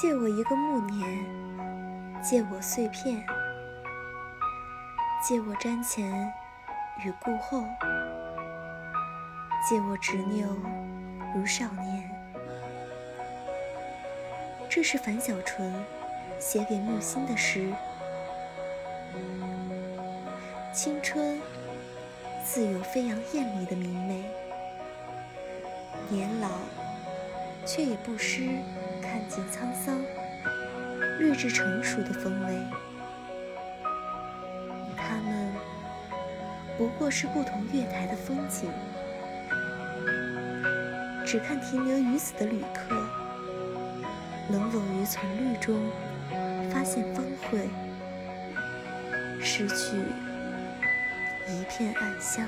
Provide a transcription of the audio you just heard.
借我一个暮年，借我碎片，借我瞻前与顾后，借我执拗如少年。这是樊小纯写给木心的诗。青春自有飞扬艳丽的明媚，年老却也不失看尽沧桑、略至成熟的风味。他们不过是不同月台的风景，只看停留于此的旅客，能否于从绿中发现芳惠，失去。一片暗香。